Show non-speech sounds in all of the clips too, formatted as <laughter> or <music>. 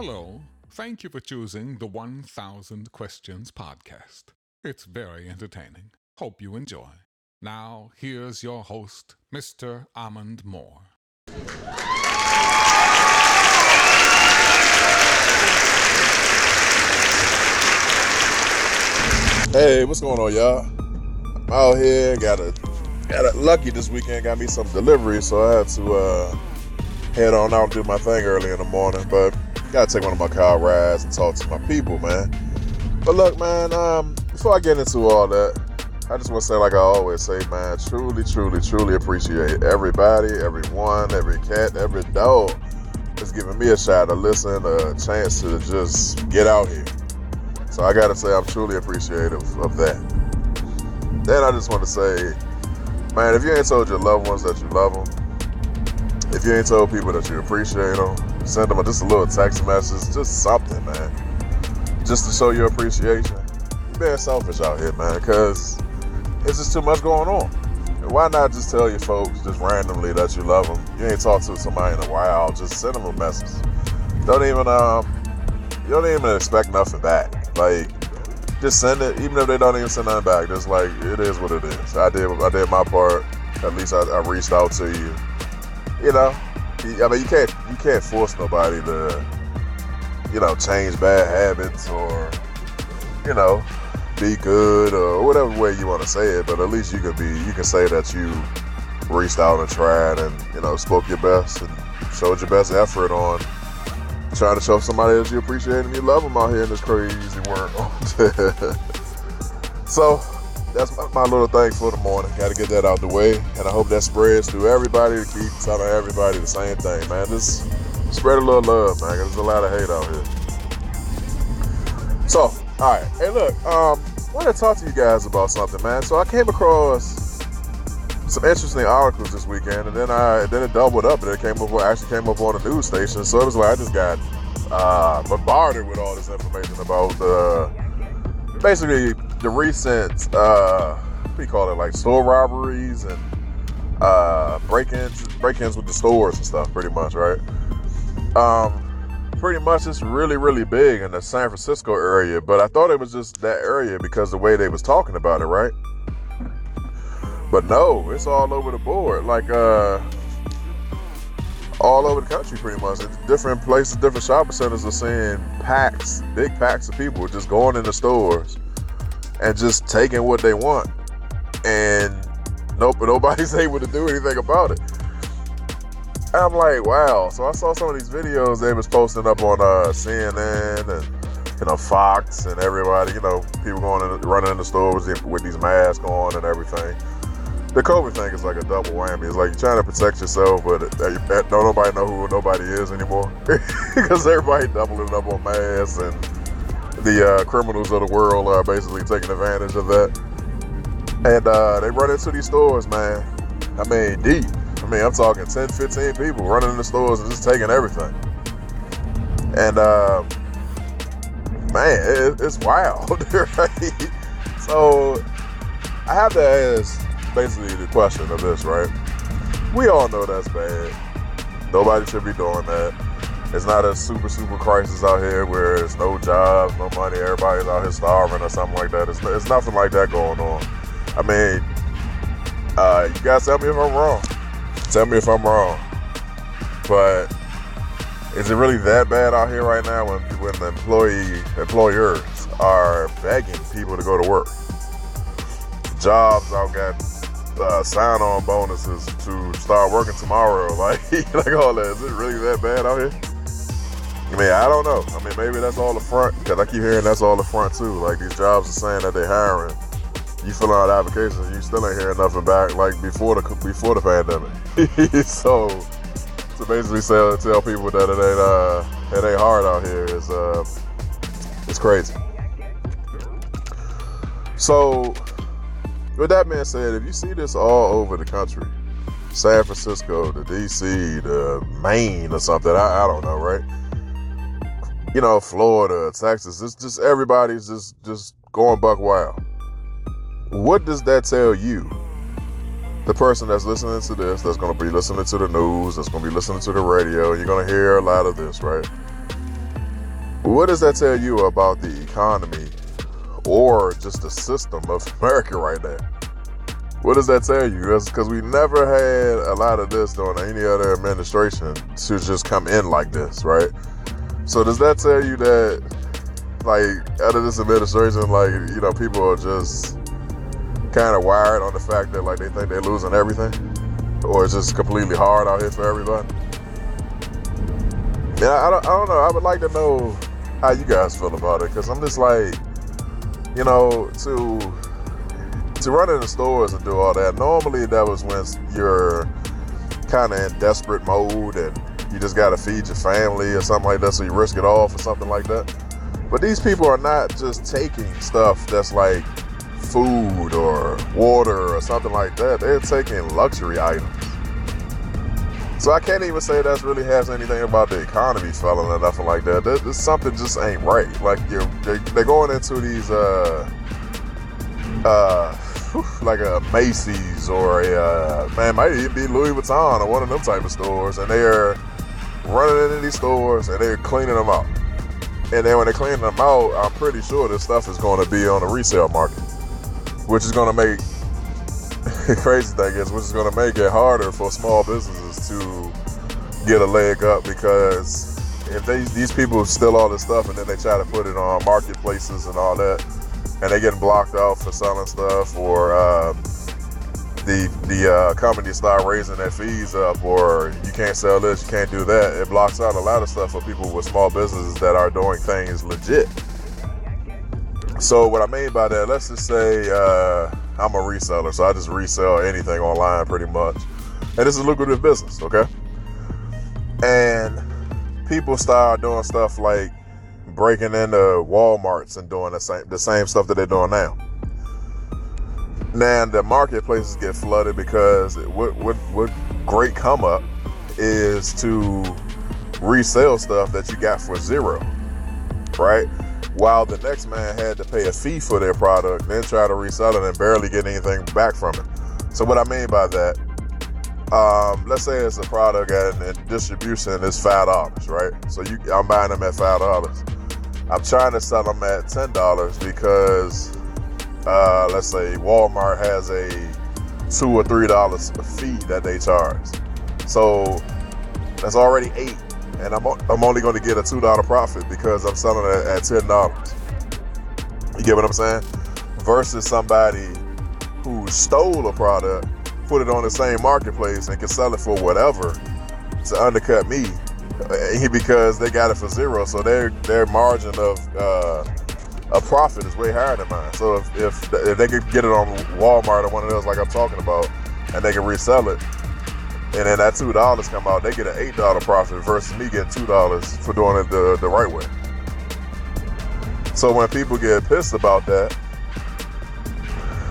Hello. Thank you for choosing the 1000 Questions podcast. It's very entertaining. Hope you enjoy. Now, here's your host, Mr. Amond Moore. Hey, what's going on, y'all? I'm out here, got a got a lucky this weekend, got me some delivery, so I had to uh, head on out and do my thing early in the morning. But gotta take one of my car rides and talk to my people, man. But look, man, um, before I get into all that, I just want to say, like I always say, man, truly, truly, truly appreciate everybody, everyone, every cat, every dog that's giving me a shot to listen, a chance to just get out here. So I gotta say, I'm truly appreciative of that. Then I just want to say, man, if you ain't told your loved ones that you love them, if you ain't told people that you appreciate them, send them just a little text message, just something, man, just to show your appreciation. You're being selfish out here, man, because it's just too much going on. And why not just tell your folks just randomly that you love them? You ain't talked to somebody in a while, just send them a message. Don't even um, you don't even expect nothing back. Like, just send it, even if they don't even send nothing back. Just like it is what it is. I did, I did my part. At least I, I reached out to you. You know, I mean, you can't, you can't force nobody to, you know, change bad habits or, you know, be good or whatever way you want to say it. But at least you can be, you can say that you reached out and tried and you know spoke your best and showed your best effort on trying to show somebody that you appreciate and you love them out here in this crazy world. <laughs> so that's my little thing for the morning. Got to get that out the way, and I hope that spreads to everybody to keep telling everybody the same thing, man. Just spread a little love, man. There's a lot of hate out here. So, all right, hey, look, um, I want to talk to you guys about something, man. So I came across some interesting articles this weekend, and then I then it doubled up, and it came up actually came up on a news station. So it was like I just got uh, bombarded with all this information about the basically the recent uh, what do you call it like store robberies and uh, break-ins break-ins with the stores and stuff, pretty much, right? Um, pretty much it's really really big in the San Francisco area, but I thought it was just that area because the way they was talking about it, right? But no, it's all over the board. Like uh all over the country pretty much. It's different places, different shopping centers are seeing packs, big packs of people just going in the stores and just taking what they want. And nope, <laughs> nobody's able to do anything about it. And I'm like, wow. So I saw some of these videos they was posting up on uh, CNN and you know Fox and everybody. You know, people going in, running in the stores with these masks on and everything the COVID thing is like a double whammy. It's like you're trying to protect yourself, but don't nobody know who nobody is anymore <laughs> because everybody doubling up on masks and the uh, criminals of the world are basically taking advantage of that. And uh, they run into these stores, man. I mean, deep. I mean, I'm talking 10, 15 people running in the stores and just taking everything. And uh, man, it, it's wild, <laughs> right? So I have to ask basically the question of this, right? We all know that's bad. Nobody should be doing that. It's not a super, super crisis out here where it's no jobs, no money, everybody's out here starving or something like that. It's, it's nothing like that going on. I mean, uh, you guys tell me if I'm wrong. Tell me if I'm wrong. But is it really that bad out here right now when, when the employee employers are begging people to go to work? Jobs out got uh, sign-on bonuses to start working tomorrow. <laughs> Like, like all that. Is it really that bad out here? I mean, I don't know. I mean, maybe that's all the front because I keep hearing that's all the front too. Like these jobs are saying that they're hiring. You fill out applications, you still ain't hearing nothing back. Like before the before the pandemic. <laughs> so to basically tell tell people that it ain't uh it ain't hard out here is uh it's crazy. So with that being said, if you see this all over the country, San Francisco, the DC, the Maine or something, I, I don't know, right? You know, Florida, Texas, it's just everybody's just just going buck wild. What does that tell you? The person that's listening to this, that's going to be listening to the news, that's going to be listening to the radio, you're going to hear a lot of this, right? what does that tell you about the economy or just the system of <laughs> America right now? What does that tell you? Because we never had a lot of this during any other administration to just come in like this, right? So does that tell you that, like, out of this administration, like, you know, people are just kind of wired on the fact that, like, they think they're losing everything? Or it's just completely hard out here for everybody? Yeah, I don't, I don't know. I would like to know how you guys feel about it because I'm just like, you know, to to run in the stores and do all that. Normally, that was when you're kind of in desperate mode and you just got to feed your family or something like that, so you risk it all for something like that. But these people are not just taking stuff that's like food or water or something like that. They're taking luxury items. So I can't even say that really has anything about the economy falling or nothing like that. There's something just ain't right. Like you're, they're, going into these uh uh <laughs> like a Macy's or a uh, man might even be Louis Vuitton or one of them type of stores, and they're running into these stores and they're cleaning them out. And then when they're cleaning them out, I'm pretty sure this stuff is going to be on the resale market, which is going to make <laughs> crazy thing is, which is going to make it harder for small businesses to get a leg up because if they, these people steal all this stuff and then they try to put it on marketplaces and all that, and they getting blocked off for selling stuff, or uh, the the uh, company start raising their fees up, or you can't sell this, you can't do that. It blocks out a lot of stuff for people with small businesses that are doing things legit. So what I mean by that, let's just say uh, I'm a reseller, so I just resell anything online pretty much, and this is a lucrative business, okay? And people start doing stuff like breaking into WalMarts and doing the same the same stuff that they're doing now. Now the marketplaces get flooded because what what what great come up is to resell stuff that you got for zero, right? While the next man had to pay a fee for their product, then try to resell it and barely get anything back from it. So what I mean by that, um, let's say it's a product and, and distribution is five dollars, right? So you, I'm buying them at five dollars. I'm trying to sell them at ten dollars because, uh, let's say Walmart has a two or three dollars fee that they charge. So that's already eight and I'm, I'm only going to get a two dollar profit because I'm selling it at ten dollars. You get what I'm saying? Versus somebody who stole a product, put it on the same marketplace, and can sell it for whatever to undercut me eh, because they got it for zero. So their their margin of uh, a profit is way higher than mine. So if, if if they could get it on Walmart or one of those like I'm talking about, and they can resell it, and then that two dollars come out, they get an eight dollar profit versus me getting two dollars for doing it the, the right way. So when people get pissed about that,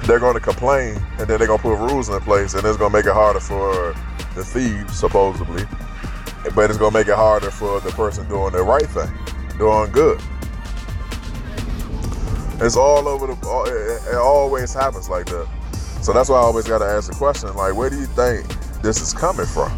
they're going to complain, and then they're going to put rules in place, and it's going to make it harder for the thieves, supposedly, but it's going to make it harder for the person doing the right thing, doing good. It's all over the. It always happens like that. So that's why I always got to ask the question, like, where do you think this is coming from.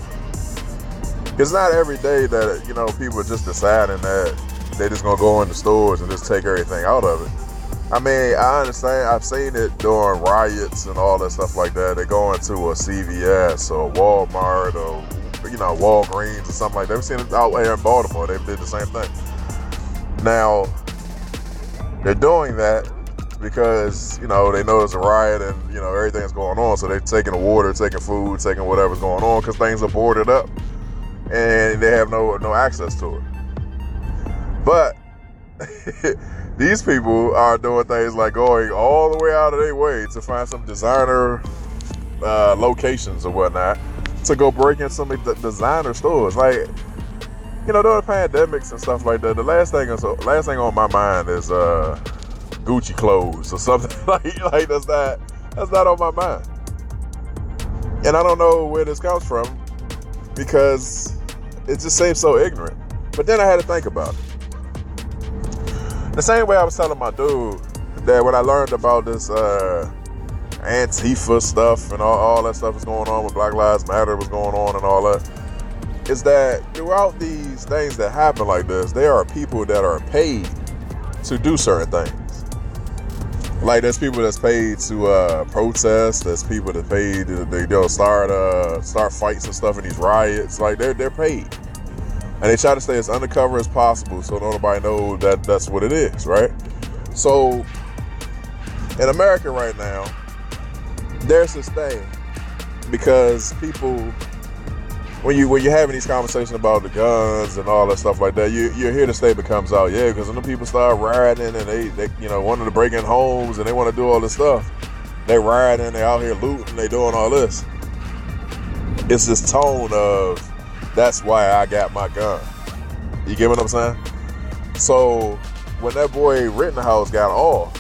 It's not every day that you know people are just deciding that they're just gonna go in the stores and just take everything out of it. I mean, I understand. I've seen it during riots and all that stuff like that. They go into a CVS or Walmart or you know Walgreens or something like that. I've seen it out here in Baltimore. They did the same thing. Now they're doing that because you know they know it's a riot and you know everything's going on, so they're taking the water, taking food, taking whatever's going on because things are boarded up and they have no no access to it. But <laughs> these people are doing things like going all the way out of their way to find some designer uh, locations or whatnot to go break in some designer stores. Like, you know, during pandemics and stuff like that, the last thing is last thing on my mind is uh, Gucci clothes or <laughs> something like like that's not that's not on my mind. And I don't know where this comes from because it just seems so ignorant. But then I had to think about it. The same way I was telling my dude that when I learned about this uh, Antifa stuff and all, all that stuff was going on with Black Lives Matter was going on and all that. Is that throughout these things that happen like this, there are people that are paid to do certain things. Like there's people that's paid to uh, protest. There's people that paid to they they'll start uh, start fights and stuff in these riots. Like they're they're paid, and they try to stay as undercover as possible so nobody know that that's what it is, right? So in America right now, there's this thing because people when you when you're having these conversations about the guns and all that stuff like that, you you're hear the statement comes out, yeah, because when the people start rioting and they, they you know wanting to break in homes and they want to do all this stuff, they riding, they out here looting, they doing all this. It's this tone of that's why I got my gun. You get what I'm saying? So when that boy Rittenhouse got off,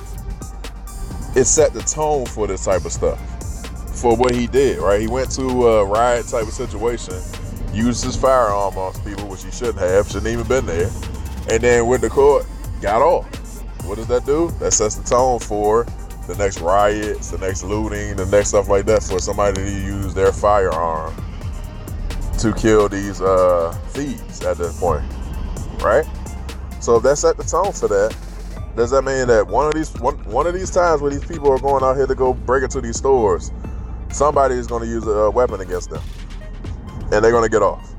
it set the tone for this type of stuff for what he did, right? He went to a riot type of situation, used his firearm on people, which he shouldn't have, shouldn't even been there, and then went to court, got off. What does that do? That sets the tone for the next riots, the next looting, the next stuff like that for somebody to use their firearm to kill these uh, thieves at that point, right? So if that set the tone for that, does that mean that one of these one, one of these times where these people are going out here to go break into these stores, somebody is going to use a weapon against them and they're going to get off.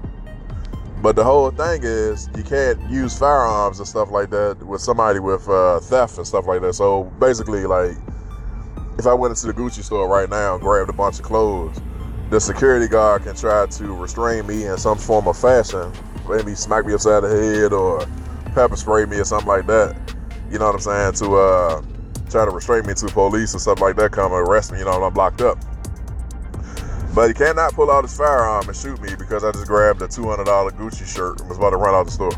But the whole thing is you can't use firearms and stuff like that with somebody with uh, theft and stuff like that. So basically, like if I went into the Gucci store right now and grabbed a bunch of clothes, the security guard can try to restrain me in some form of fashion, maybe smack me upside the head or pepper spray me or something like that. You know what I'm saying? To uh, try to restrain me to police or something like that, come arrest me. You know, I'm blocked up. But he cannot pull out his firearm and shoot me because I just grabbed a $200 Gucci shirt and was about to run out of the store.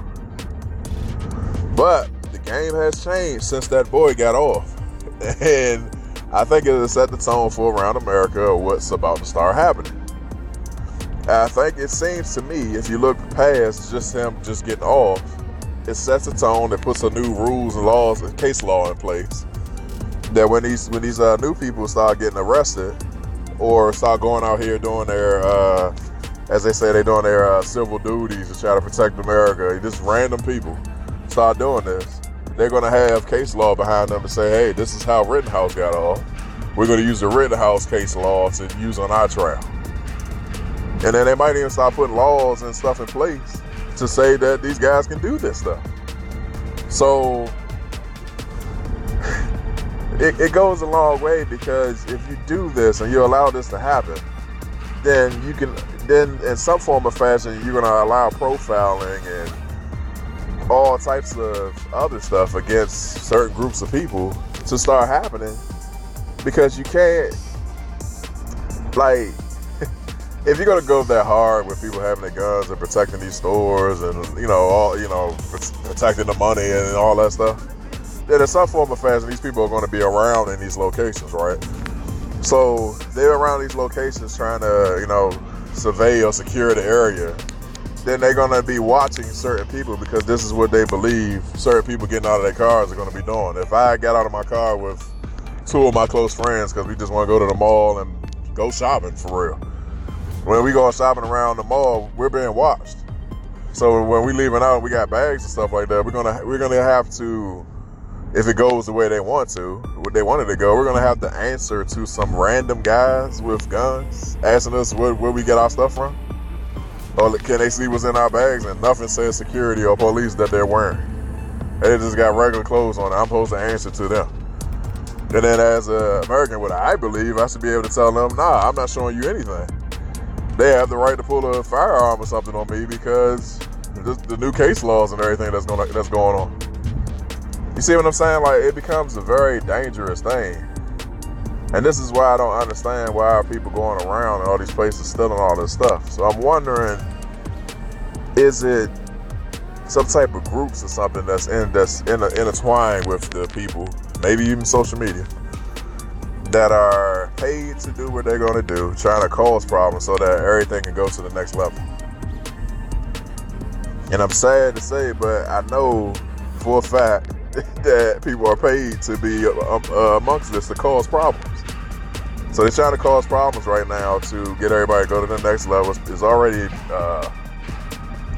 But the game has changed since that boy got off. <laughs> And I think it has set the tone for around America what's about to start happening. I think it seems to me, if you look past just him just getting off, it sets a tone, it puts a new rules and laws and case law in place. That when these when these uh, new people start getting arrested, or start going out here doing their, uh, as they say, they're doing their uh, civil duties to try to protect America. Just random people start doing this. They're going to have case law behind them to say, hey, this is how Rittenhouse got off. We're going to use the Rittenhouse case law to use on our trial. And then they might even start putting laws and stuff in place to say that these guys can do this stuff. So it, it goes a long way because if you do this and you allow this to happen, then you can then in some form of fashion you're going to allow profiling and all types of other stuff against certain groups of people to start happening because you can't like <laughs> if you're gonna go that hard with people having their guns and protecting these stores and you know all you know protecting the money and all that stuff that in some form of fashion, these people are going to be around in these locations, right? So they're around these locations trying to, you know, survey or secure the area. Then they're going to be watching certain people because this is what they believe certain people getting out of their cars are going to be doing. If I got out of my car with two of my close friends because we just want to go to the mall and go shopping for real. When we go shopping around the mall, we're being watched. So when we leaving out, we got bags and stuff like that. We're gonna we're gonna have to if it goes the way they want to, what they wanted to go, we're gonna have to answer to some random guys with guns asking us where, where we get our stuff from. Or can they see what's in our bags and nothing says security or police that they're wearing. They just got regular clothes on. I'm supposed to answer to them. And then as an American, what I believe, I should be able to tell them, nah, I'm not showing you anything. They have the right to pull a firearm or something on me because the new case laws and everything that's going that's going on. You see what I'm saying? Like it becomes a very dangerous thing. And this is why I don't understand why are people going around in all these places stealing all this stuff. So I'm wondering, is it some type of groups or something that's in that's in, a, intertwined with the people, maybe even social media, that are paid to do what they're going to do, trying to cause problems so that everything can go to the next level. And I'm sad to say, but I know for a fact <laughs> that people are paid to be uh, amongst this to cause problems. So they're trying to cause problems right now to get everybody to go to the next level. It's already uh,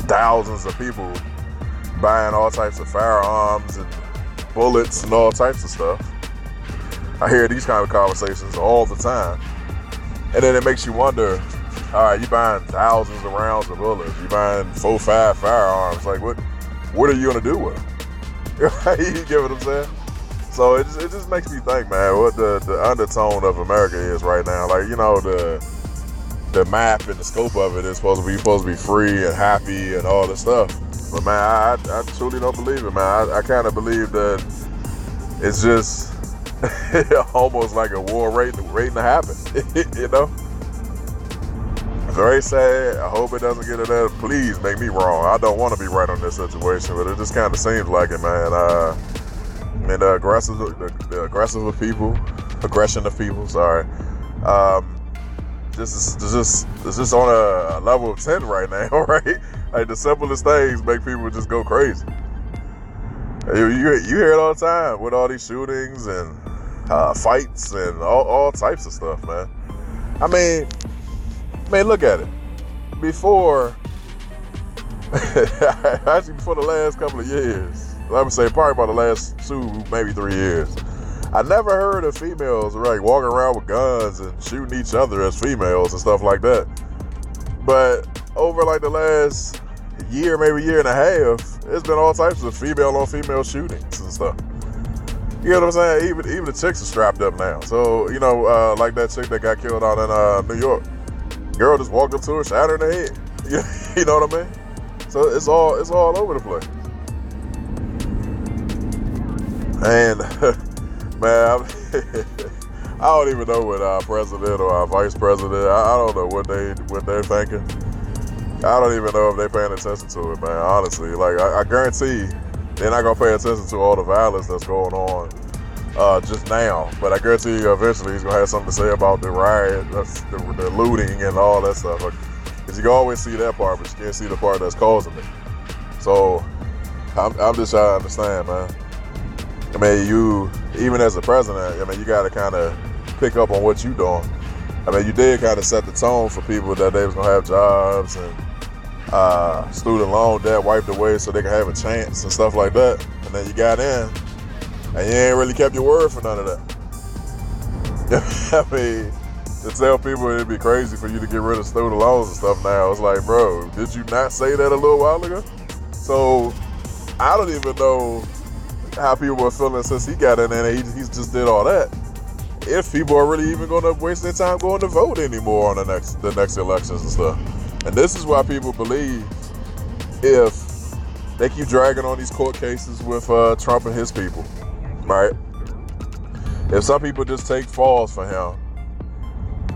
thousands of people buying all types of firearms and bullets and all types of stuff. I hear these kind of conversations all the time. And then it makes you wonder, all right, you buying thousands of rounds of bullets, you buying four, five firearms. Like what what are you gonna do with them? <laughs> you get what I'm saying? So it just, it just makes me think, man, what the, the undertone of America is right now. Like, you know, the the map and the scope of it is supposed to be supposed to be free and happy and all this stuff. But man, I, I truly don't believe it, man. I, I kind of believe that it's just <laughs> almost like a war waiting, waiting to happen. <laughs> you know? Very sad. I hope it doesn't get to that. Please make me wrong. I don't want to be right on this situation, but it just kind of seems like it, man. Uh, and the aggressive, the, the aggressive of people, aggression of people. Sorry. Um, this is just this is on a, level of ten right now, <laughs> right? Like the simplest things make people just go crazy. You, you, you hear it all the time with all these shootings and uh, fights and all, all types of stuff, man. I mean, man, look at it. Before, <laughs> actually, before the last couple of years, I would say probably about the last two, maybe three years, I never heard of females like walking around with guns and shooting each other as females and stuff like that. But over like the last year, maybe year and a half, it's been all types of female on female shootings and stuff. You know what I'm saying? Even even the chicks are strapped up now. So you know, uh, like that chick that got killed out in uh, New York. Girl just walked up to her, shot her in the head. <laughs> you know what I mean? So it's all it's all over the place. And <laughs> man, <laughs> I don't even know what our president or our vice president. I, I don't know what they what they're thinking. I don't even know if they're paying attention to it, man. Honestly, like I, I guarantee they're not gonna pay attention to all the violence that's going on uh, just now. But I guarantee you, eventually, he's gonna have something to say about the riot, the, the looting, and all that stuff. Because you can always see that part, but you can't see the part that's causing it. So I'm, I'm just trying to understand, man. I mean, you even as a president, I mean, you got to kind of pick up on what you're doing. I mean, you did kind of set the tone for people that they was gonna have jobs and uh, student loan debt wiped away so they can have a chance and stuff like that. And then you got in, and you ain't really kept your word for none of that. <laughs> I mean, to tell people it'd be crazy for you to get rid of student loans and stuff now, it's like, bro, did you not say that a little while ago? So I don't even know how people were feeling since he got in there and he, he just did all that. If people are really even going to waste their time going to vote anymore on the next the next elections and stuff. And this is why people believe if they keep dragging on these court cases with uh, Trump and his people, right? If some people just take falls for him,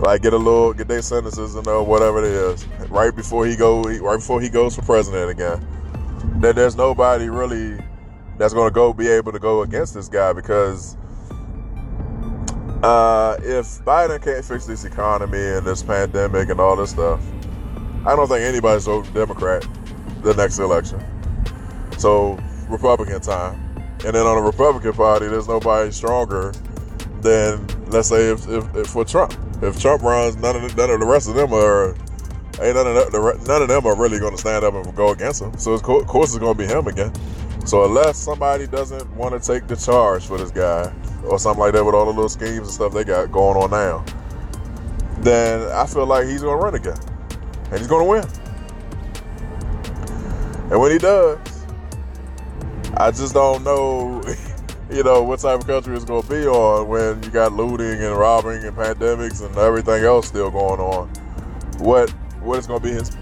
like get a little, get their sentences and uh, whatever it is, right before he go, right before he goes for president again, then there's nobody really that's going to go be able to go against this guy because uh, if Biden can't fix this economy and this pandemic and all this stuff, I don't think anybody's voting Democrat the next election. So Republican time. And then on the Republican Party, there's nobody stronger than, let's say, if, if, if for Trump. If Trump runs, none of the, none of the rest of them are, ain't none of the, none of them are really going to stand up and go against him. So of course it's going to be him again. So unless somebody doesn't want to take the charge for this guy or something like that with all the little schemes and stuff they got going on now, then I feel like he's going to run again, and he's going to win. And when he does, I just don't know, <laughs> you know, what type of country it's going to be on when you got looting and robbing and pandemics and everything else still going on. What what is going to be his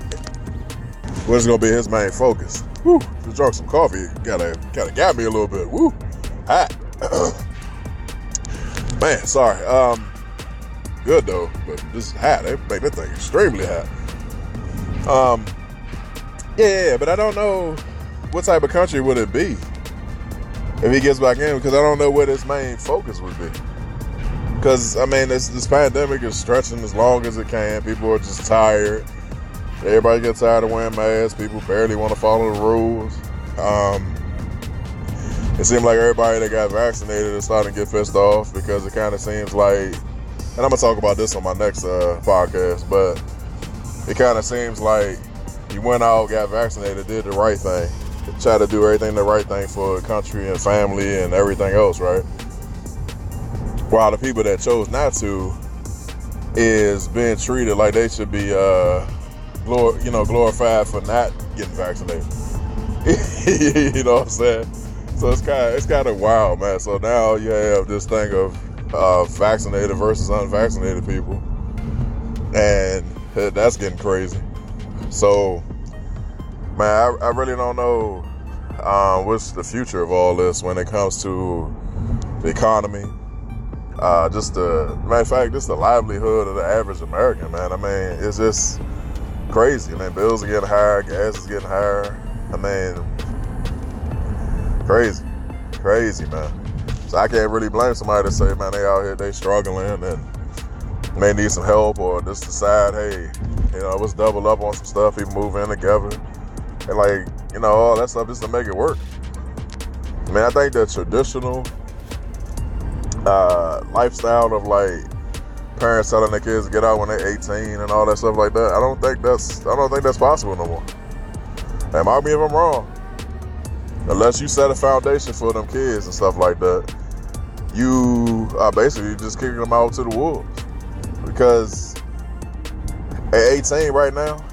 what is going to be his main focus? Whew, just drunk some coffee. Gotta, gotta got me a little bit. Woo, hot. <coughs> Man, sorry. Um, good though, but this is hot. They make that thing extremely hot. Um, yeah, but I don't know what type of country would it be if he gets back in because I don't know what his main focus would be. Because I mean, this this pandemic is stretching as long as it can. People are just tired. Everybody gets tired of wearing masks. People barely want to follow the rules. Um, it seems like everybody that got vaccinated is starting to get pissed off because it kind of seems like, and I'm gonna talk about this on my next uh, podcast, but it kind of seems like you went out, got vaccinated, did the right thing, try to do everything the right thing for the country and family and everything else, right? While the people that chose not to is being treated like they should be, uh, glor- you know, glorified for not getting vaccinated. <laughs> you know what I'm saying? So it's kind of it's kind of wild, man. So now you have this thing of uh, vaccinated versus unvaccinated people, and that's getting crazy. So, man, I, I really don't know um, what's the future of all this when it comes to the economy. Uh, just the matter of fact, just the livelihood of the average American, man. I mean, it's just crazy. I mean, bills are getting higher, gas is getting higher. I mean, crazy, crazy, man. So I can't really blame somebody to say, man, they out here, they struggling and may need some help or just decide, hey, you know, let's double up on some stuff, people move in together. And like, you know, all that stuff just to make it work. I mean, I think the traditional uh, lifestyle of like parents telling their kids to get out when they're 18 and all that stuff like that, I don't think that's I don't think that's possible no more. And might be if I'm wrong. Unless you set a foundation for them kids and stuff like that, you are basically just kicking them out to the wolves. Because at 18 right now,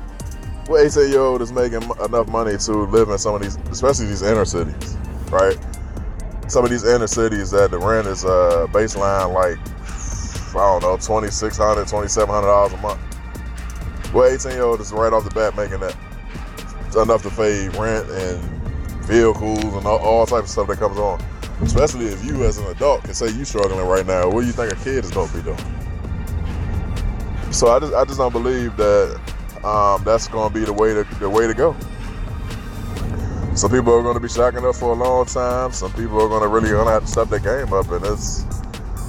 what 18 year old is making enough money to live in some of these, especially these inner cities, right? Some of these inner cities that the rent is uh, baseline like, I don't know, $2,600, $2,700 a month. What 18 year old is right off the bat making that It's enough to pay rent and vehicles and all, all types of stuff that comes on. Especially if you as an adult can say you're struggling right now, what do you think a kid is gonna be doing? So I just I just don't believe that um, that's gonna be the way to the way to go. Some people are gonna be shacking up for a long time. Some people are gonna really gonna have to step their game up, and it's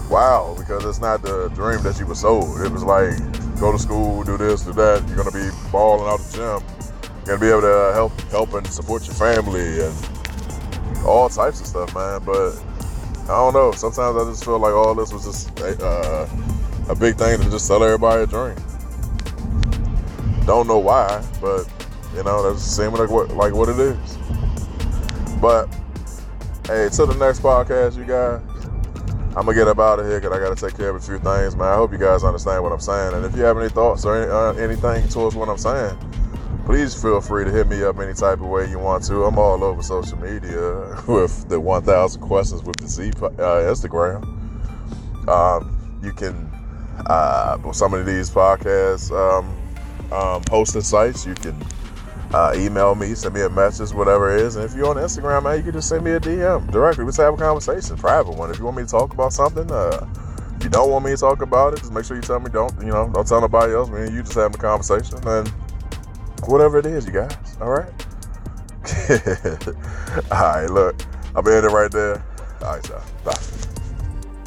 wow because it's not the dream that you were sold. It was like go to school, do this, do that. You're gonna be balling out the gym gonna be able to help help and support your family and all types of stuff, man. But I don't know. Sometimes I just feel like all this was just uh, a big thing to just sell everybody a dream. Don't know why, but you know that's seeming like what like what it is. But hey, to the next podcast, you guys. I'm gonna get up out of here because I gotta take care of a few things, man. I hope you guys understand what I'm saying, and if you have any thoughts or any, uh, anything towards what I'm saying, please feel free to hit me up any type of way you want to. I'm all over social media <laughs> with the 1,000 questions with the Z uh, Instagram. Um, you can, uh, some of these podcasts um, um, hosting sites, you can uh, email me, send me a message, whatever it is. And if you're on Instagram, man, you can just send me a DM directly. Let's have a conversation, private one. If you want me to talk about something, uh, if you don't want me to talk about it, just make sure you tell me. Don't you know? Don't tell nobody else. Man, you just having a conversation and whatever it is, you guys. All right. <laughs> all right. Look, I'm in it right there. All right, y'all. Bye.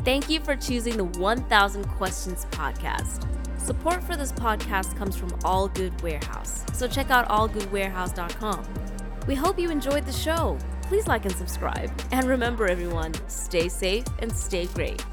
Thank you for choosing the 1000 Questions podcast. Support for this podcast comes from All Good Warehouse, so check out allgoodwarehouse.com. We hope you enjoyed the show. Please like and subscribe. And remember, everyone, stay safe and stay great.